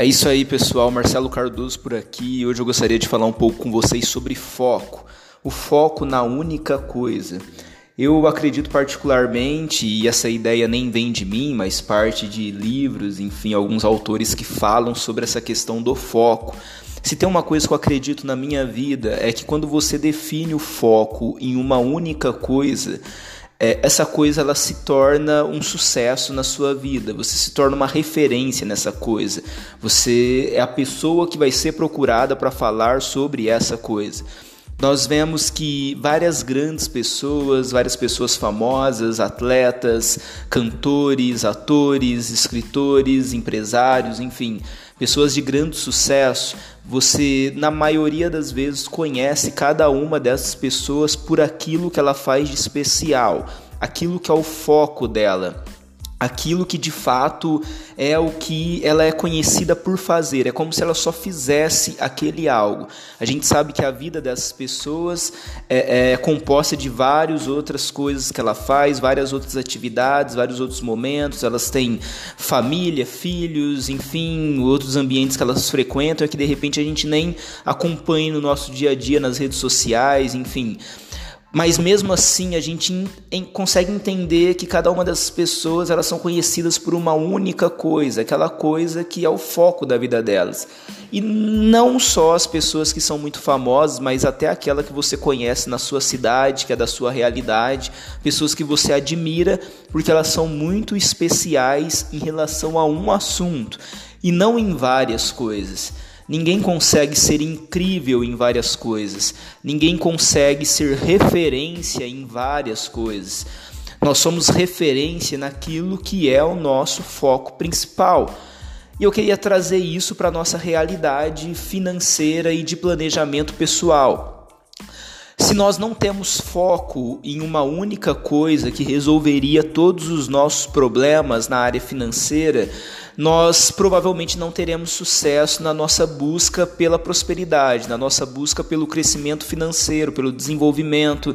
É isso aí, pessoal. Marcelo Cardoso por aqui. Hoje eu gostaria de falar um pouco com vocês sobre foco. O foco na única coisa. Eu acredito particularmente, e essa ideia nem vem de mim, mas parte de livros, enfim, alguns autores que falam sobre essa questão do foco. Se tem uma coisa que eu acredito na minha vida é que quando você define o foco em uma única coisa, é, essa coisa ela se torna um sucesso na sua vida, você se torna uma referência nessa coisa, você é a pessoa que vai ser procurada para falar sobre essa coisa. Nós vemos que várias grandes pessoas, várias pessoas famosas, atletas, cantores, atores, escritores, empresários, enfim, pessoas de grande sucesso, você na maioria das vezes conhece cada uma dessas pessoas por aquilo que ela faz de especial, aquilo que é o foco dela aquilo que de fato é o que ela é conhecida por fazer. É como se ela só fizesse aquele algo. A gente sabe que a vida dessas pessoas é, é composta de várias outras coisas que ela faz, várias outras atividades, vários outros momentos. Elas têm família, filhos, enfim, outros ambientes que elas frequentam, é que de repente a gente nem acompanha no nosso dia a dia nas redes sociais, enfim. Mas mesmo assim a gente consegue entender que cada uma dessas pessoas elas são conhecidas por uma única coisa, aquela coisa que é o foco da vida delas. E não só as pessoas que são muito famosas, mas até aquela que você conhece na sua cidade, que é da sua realidade, pessoas que você admira, porque elas são muito especiais em relação a um assunto e não em várias coisas. Ninguém consegue ser incrível em várias coisas. Ninguém consegue ser referência em várias coisas. Nós somos referência naquilo que é o nosso foco principal. E eu queria trazer isso para a nossa realidade financeira e de planejamento pessoal. Se nós não temos foco em uma única coisa que resolveria todos os nossos problemas na área financeira, nós provavelmente não teremos sucesso na nossa busca pela prosperidade, na nossa busca pelo crescimento financeiro, pelo desenvolvimento,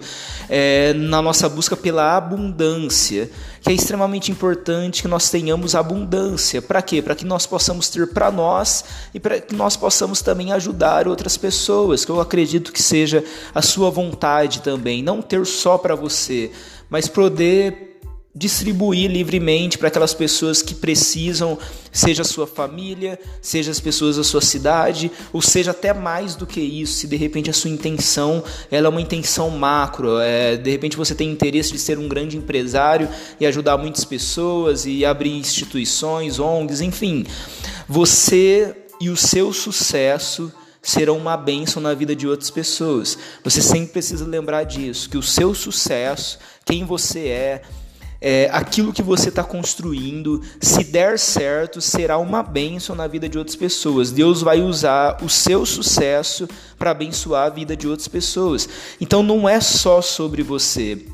é, na nossa busca pela abundância, que é extremamente importante que nós tenhamos abundância. Para quê? Para que nós possamos ter para nós e para que nós possamos também ajudar outras pessoas, que eu acredito que seja a sua vontade também, não ter só para você, mas poder distribuir livremente para aquelas pessoas que precisam, seja a sua família, seja as pessoas da sua cidade, ou seja até mais do que isso, se de repente a sua intenção ela é uma intenção macro, é, de repente você tem interesse de ser um grande empresário e ajudar muitas pessoas e abrir instituições, ONGs, enfim, você e o seu sucesso serão uma bênção na vida de outras pessoas. Você sempre precisa lembrar disso, que o seu sucesso, quem você é, é, aquilo que você está construindo, se der certo, será uma bênção na vida de outras pessoas. Deus vai usar o seu sucesso para abençoar a vida de outras pessoas. Então não é só sobre você.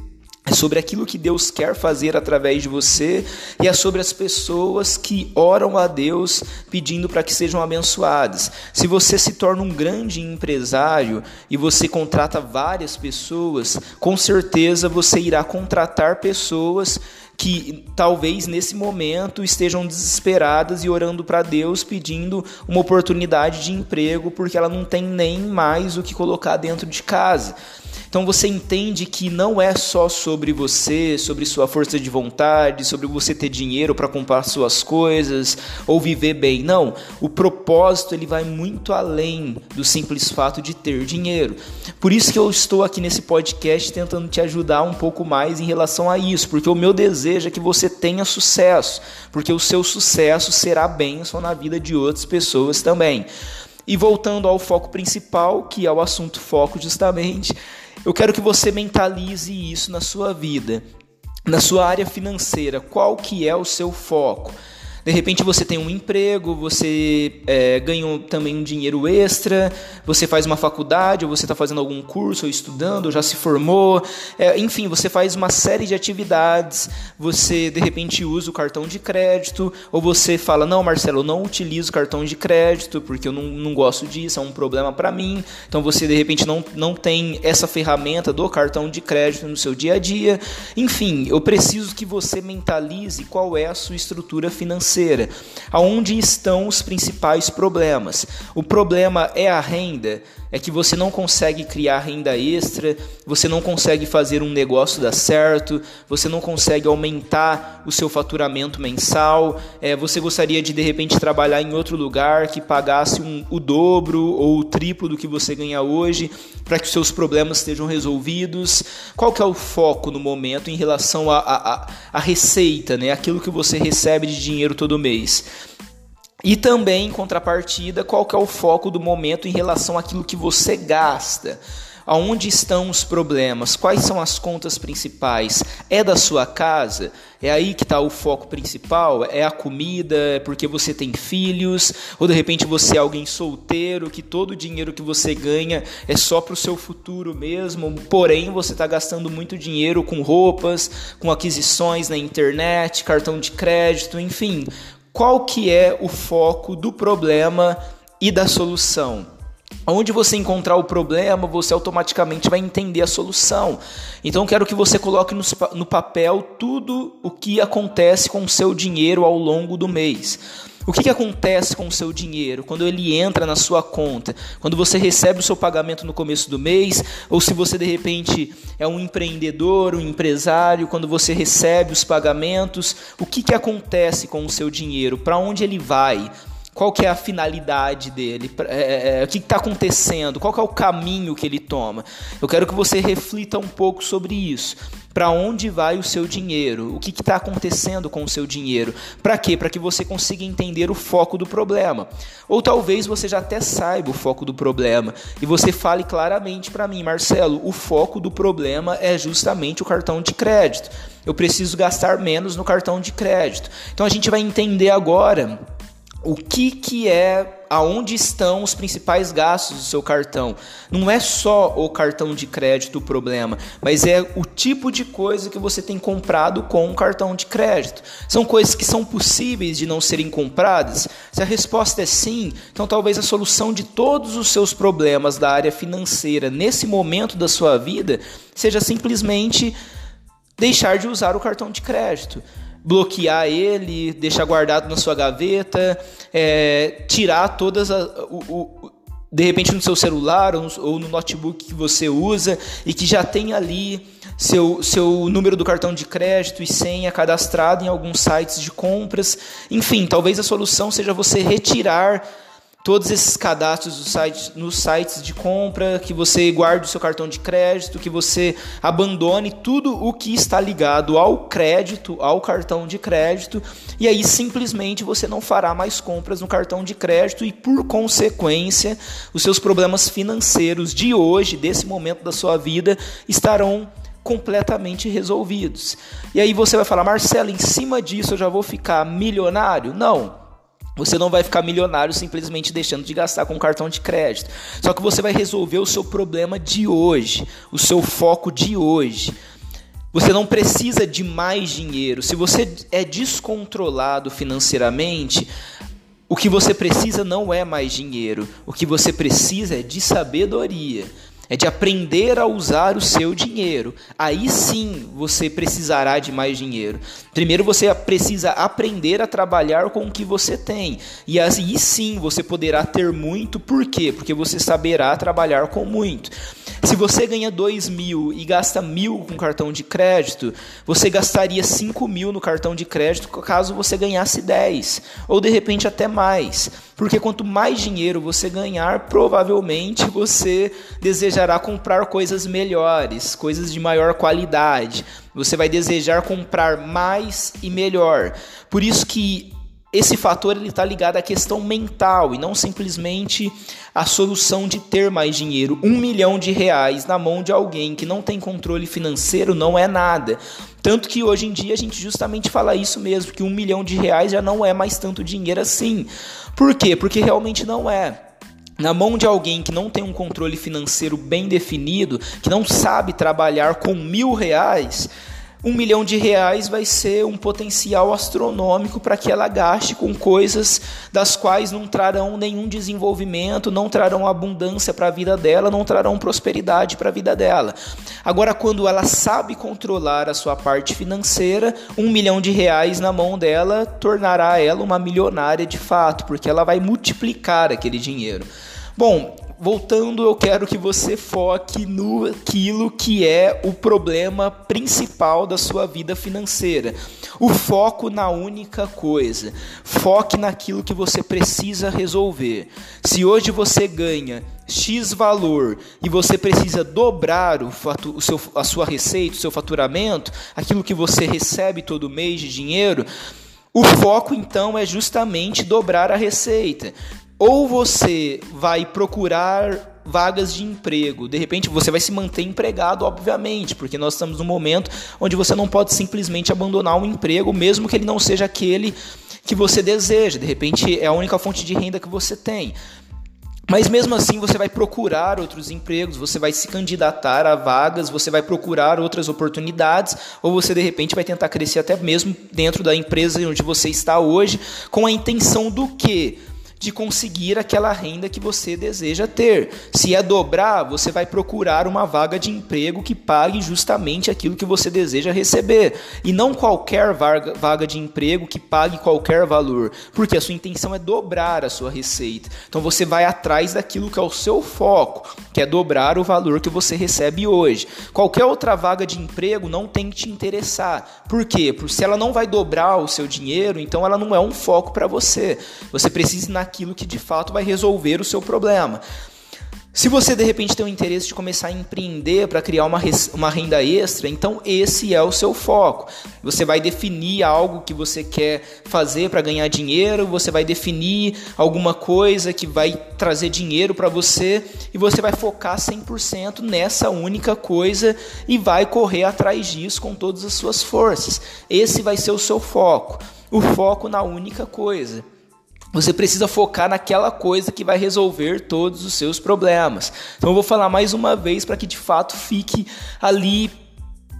É sobre aquilo que Deus quer fazer através de você e é sobre as pessoas que oram a Deus pedindo para que sejam abençoadas. Se você se torna um grande empresário e você contrata várias pessoas, com certeza você irá contratar pessoas que talvez nesse momento estejam desesperadas e orando para Deus pedindo uma oportunidade de emprego porque ela não tem nem mais o que colocar dentro de casa. Então você entende que não é só sobre você, sobre sua força de vontade, sobre você ter dinheiro para comprar suas coisas ou viver bem. Não, o propósito ele vai muito além do simples fato de ter dinheiro. Por isso que eu estou aqui nesse podcast tentando te ajudar um pouco mais em relação a isso, porque o meu desejo é que você tenha sucesso, porque o seu sucesso será bênção na vida de outras pessoas também. E voltando ao foco principal, que é o assunto foco justamente, eu quero que você mentalize isso na sua vida, na sua área financeira. Qual que é o seu foco? De repente você tem um emprego, você é, ganha também um dinheiro extra, você faz uma faculdade, ou você está fazendo algum curso, ou estudando, ou já se formou, é, enfim, você faz uma série de atividades, você de repente usa o cartão de crédito, ou você fala, não Marcelo, eu não utilizo cartão de crédito, porque eu não, não gosto disso, é um problema para mim, então você de repente não, não tem essa ferramenta do cartão de crédito no seu dia a dia, enfim, eu preciso que você mentalize qual é a sua estrutura financeira financeira. Aonde estão os principais problemas? O problema é a renda, é que você não consegue criar renda extra, você não consegue fazer um negócio dar certo, você não consegue aumentar o seu faturamento mensal, é, você gostaria de de repente trabalhar em outro lugar que pagasse um, o dobro ou o triplo do que você ganha hoje para que os seus problemas estejam resolvidos. Qual que é o foco no momento em relação à receita, né? aquilo que você recebe de dinheiro todo mês? E também, em contrapartida, qual que é o foco do momento em relação àquilo que você gasta? Aonde estão os problemas? Quais são as contas principais? É da sua casa? É aí que está o foco principal? É a comida? É porque você tem filhos? Ou de repente você é alguém solteiro que todo o dinheiro que você ganha é só para o seu futuro mesmo? Porém, você está gastando muito dinheiro com roupas, com aquisições na internet, cartão de crédito, enfim qual que é o foco do problema e da solução. Onde você encontrar o problema, você automaticamente vai entender a solução. Então, quero que você coloque no, no papel tudo o que acontece com o seu dinheiro ao longo do mês. O que, que acontece com o seu dinheiro quando ele entra na sua conta? Quando você recebe o seu pagamento no começo do mês, ou se você de repente é um empreendedor, um empresário, quando você recebe os pagamentos, o que, que acontece com o seu dinheiro? Para onde ele vai? Qual que é a finalidade dele? É, é, é, o que está acontecendo? Qual é o caminho que ele toma? Eu quero que você reflita um pouco sobre isso. Para onde vai o seu dinheiro? O que está acontecendo com o seu dinheiro? Para quê? Para que você consiga entender o foco do problema. Ou talvez você já até saiba o foco do problema e você fale claramente para mim, Marcelo, o foco do problema é justamente o cartão de crédito. Eu preciso gastar menos no cartão de crédito. Então a gente vai entender agora o que, que é, aonde estão os principais gastos do seu cartão. Não é só o cartão de crédito o problema, mas é o tipo de coisa que você tem comprado com o cartão de crédito. São coisas que são possíveis de não serem compradas? Se a resposta é sim, então talvez a solução de todos os seus problemas da área financeira nesse momento da sua vida seja simplesmente deixar de usar o cartão de crédito bloquear ele, deixar guardado na sua gaveta, é, tirar todas as. O, o, de repente no seu celular ou no, notebook que você usa e que já tem ali seu, seu número do cartão de crédito e senha cadastrado em alguns sites de compras. Enfim, talvez a solução seja você retirar todos esses cadastros do site, nos sites de compra, que você guarde o seu cartão de crédito, que você abandone tudo o que está ligado ao crédito, ao cartão de crédito, e aí simplesmente você não fará mais compras no cartão de crédito e por consequência, os seus problemas financeiros de hoje, desse momento da sua vida, estarão completamente resolvidos. E aí você vai falar, Marcelo, em cima disso eu já vou ficar milionário? Não. Você não vai ficar milionário simplesmente deixando de gastar com cartão de crédito. Só que você vai resolver o seu problema de hoje, o seu foco de hoje. Você não precisa de mais dinheiro. Se você é descontrolado financeiramente, o que você precisa não é mais dinheiro. O que você precisa é de sabedoria é de aprender a usar o seu dinheiro. Aí sim você precisará de mais dinheiro. Primeiro você precisa aprender a trabalhar com o que você tem. E aí sim você poderá ter muito. Por quê? Porque você saberá trabalhar com muito. Se você ganha 2 mil e gasta mil com cartão de crédito, você gastaria 5 mil no cartão de crédito caso você ganhasse 10, ou de repente até mais. Porque quanto mais dinheiro você ganhar, provavelmente você desejará comprar coisas melhores, coisas de maior qualidade. Você vai desejar comprar mais e melhor. Por isso que esse fator ele está ligado à questão mental e não simplesmente à solução de ter mais dinheiro. Um milhão de reais na mão de alguém que não tem controle financeiro não é nada. Tanto que hoje em dia a gente justamente fala isso mesmo, que um milhão de reais já não é mais tanto dinheiro assim. Por quê? Porque realmente não é na mão de alguém que não tem um controle financeiro bem definido, que não sabe trabalhar com mil reais, um milhão de reais vai ser um potencial astronômico para que ela gaste com coisas das quais não trarão nenhum desenvolvimento, não trarão abundância para a vida dela, não trarão prosperidade para a vida dela. Agora, quando ela sabe controlar a sua parte financeira, um milhão de reais na mão dela tornará ela uma milionária de fato, porque ela vai multiplicar aquele dinheiro. Bom, voltando, eu quero que você foque no aquilo que é o problema principal da sua vida financeira. O foco na única coisa. Foque naquilo que você precisa resolver. Se hoje você ganha X valor e você precisa dobrar o, o seu, a sua receita, o seu faturamento, aquilo que você recebe todo mês de dinheiro, o foco então é justamente dobrar a receita ou você vai procurar vagas de emprego. De repente você vai se manter empregado, obviamente, porque nós estamos num momento onde você não pode simplesmente abandonar um emprego, mesmo que ele não seja aquele que você deseja. De repente é a única fonte de renda que você tem. Mas mesmo assim você vai procurar outros empregos, você vai se candidatar a vagas, você vai procurar outras oportunidades, ou você de repente vai tentar crescer até mesmo dentro da empresa onde você está hoje, com a intenção do quê? De conseguir aquela renda que você deseja ter. Se é dobrar, você vai procurar uma vaga de emprego que pague justamente aquilo que você deseja receber e não qualquer vaga, vaga de emprego que pague qualquer valor, porque a sua intenção é dobrar a sua receita. Então você vai atrás daquilo que é o seu foco, que é dobrar o valor que você recebe hoje. Qualquer outra vaga de emprego não tem que te interessar. Por quê? Porque se ela não vai dobrar o seu dinheiro, então ela não é um foco para você. Você precisa ir naquilo que de fato vai resolver o seu problema. Se você de repente tem o interesse de começar a empreender para criar uma, uma renda extra, então esse é o seu foco. Você vai definir algo que você quer fazer para ganhar dinheiro, você vai definir alguma coisa que vai trazer dinheiro para você e você vai focar 100% nessa única coisa e vai correr atrás disso com todas as suas forças. Esse vai ser o seu foco, o foco na única coisa. Você precisa focar naquela coisa que vai resolver todos os seus problemas. Então eu vou falar mais uma vez para que de fato fique ali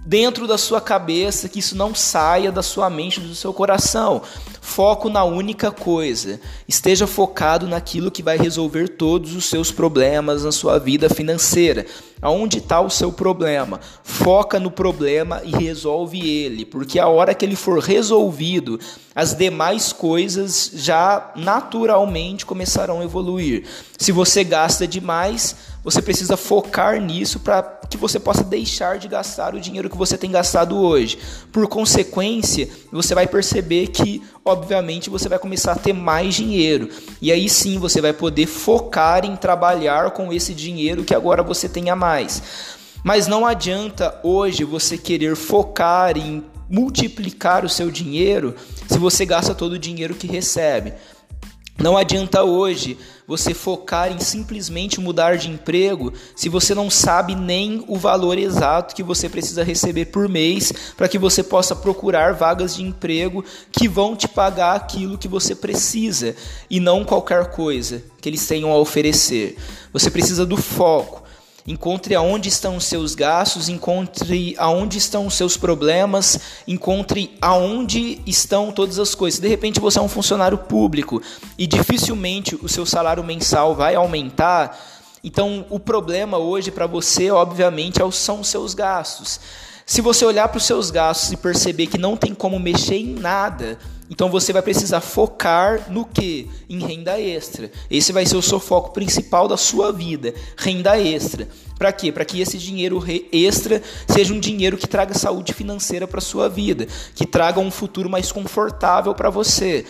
dentro da sua cabeça, que isso não saia da sua mente, do seu coração. Foco na única coisa. Esteja focado naquilo que vai resolver todos os seus problemas na sua vida financeira. Aonde está o seu problema? Foca no problema e resolve ele, porque a hora que ele for resolvido, as demais coisas já naturalmente começarão a evoluir. Se você gasta demais, você precisa focar nisso para que você possa deixar de gastar o dinheiro que você tem gastado hoje. Por consequência, você vai perceber que, obviamente, você vai começar a ter mais dinheiro. E aí sim você vai poder focar em trabalhar com esse dinheiro que agora você tem a mais. Mas não adianta hoje você querer focar em multiplicar o seu dinheiro se você gasta todo o dinheiro que recebe. Não adianta hoje você focar em simplesmente mudar de emprego se você não sabe nem o valor exato que você precisa receber por mês para que você possa procurar vagas de emprego que vão te pagar aquilo que você precisa e não qualquer coisa que eles tenham a oferecer. Você precisa do foco. Encontre aonde estão os seus gastos, encontre aonde estão os seus problemas, encontre aonde estão todas as coisas. De repente você é um funcionário público e dificilmente o seu salário mensal vai aumentar. Então o problema hoje para você, obviamente, é são os seus gastos. Se você olhar para os seus gastos e perceber que não tem como mexer em nada, então você vai precisar focar no que? Em renda extra. Esse vai ser o seu foco principal da sua vida, renda extra. Para quê? Para que esse dinheiro extra seja um dinheiro que traga saúde financeira para sua vida, que traga um futuro mais confortável para você.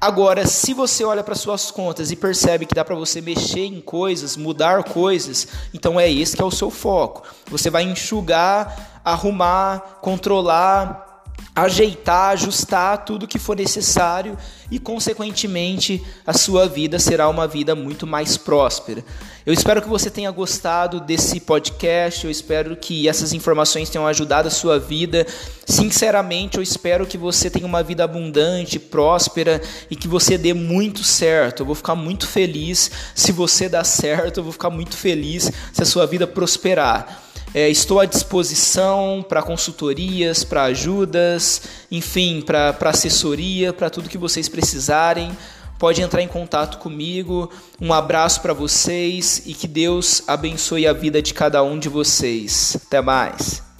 Agora, se você olha para suas contas e percebe que dá para você mexer em coisas, mudar coisas, então é esse que é o seu foco. Você vai enxugar, arrumar, controlar, ajeitar, ajustar tudo que for necessário e, consequentemente, a sua vida será uma vida muito mais próspera. Eu espero que você tenha gostado desse podcast, eu espero que essas informações tenham ajudado a sua vida. Sinceramente, eu espero que você tenha uma vida abundante, próspera e que você dê muito certo. Eu vou ficar muito feliz se você dar certo, eu vou ficar muito feliz se a sua vida prosperar. É, estou à disposição para consultorias, para ajudas, enfim, para assessoria, para tudo que vocês precisarem. Pode entrar em contato comigo. Um abraço para vocês e que Deus abençoe a vida de cada um de vocês. Até mais.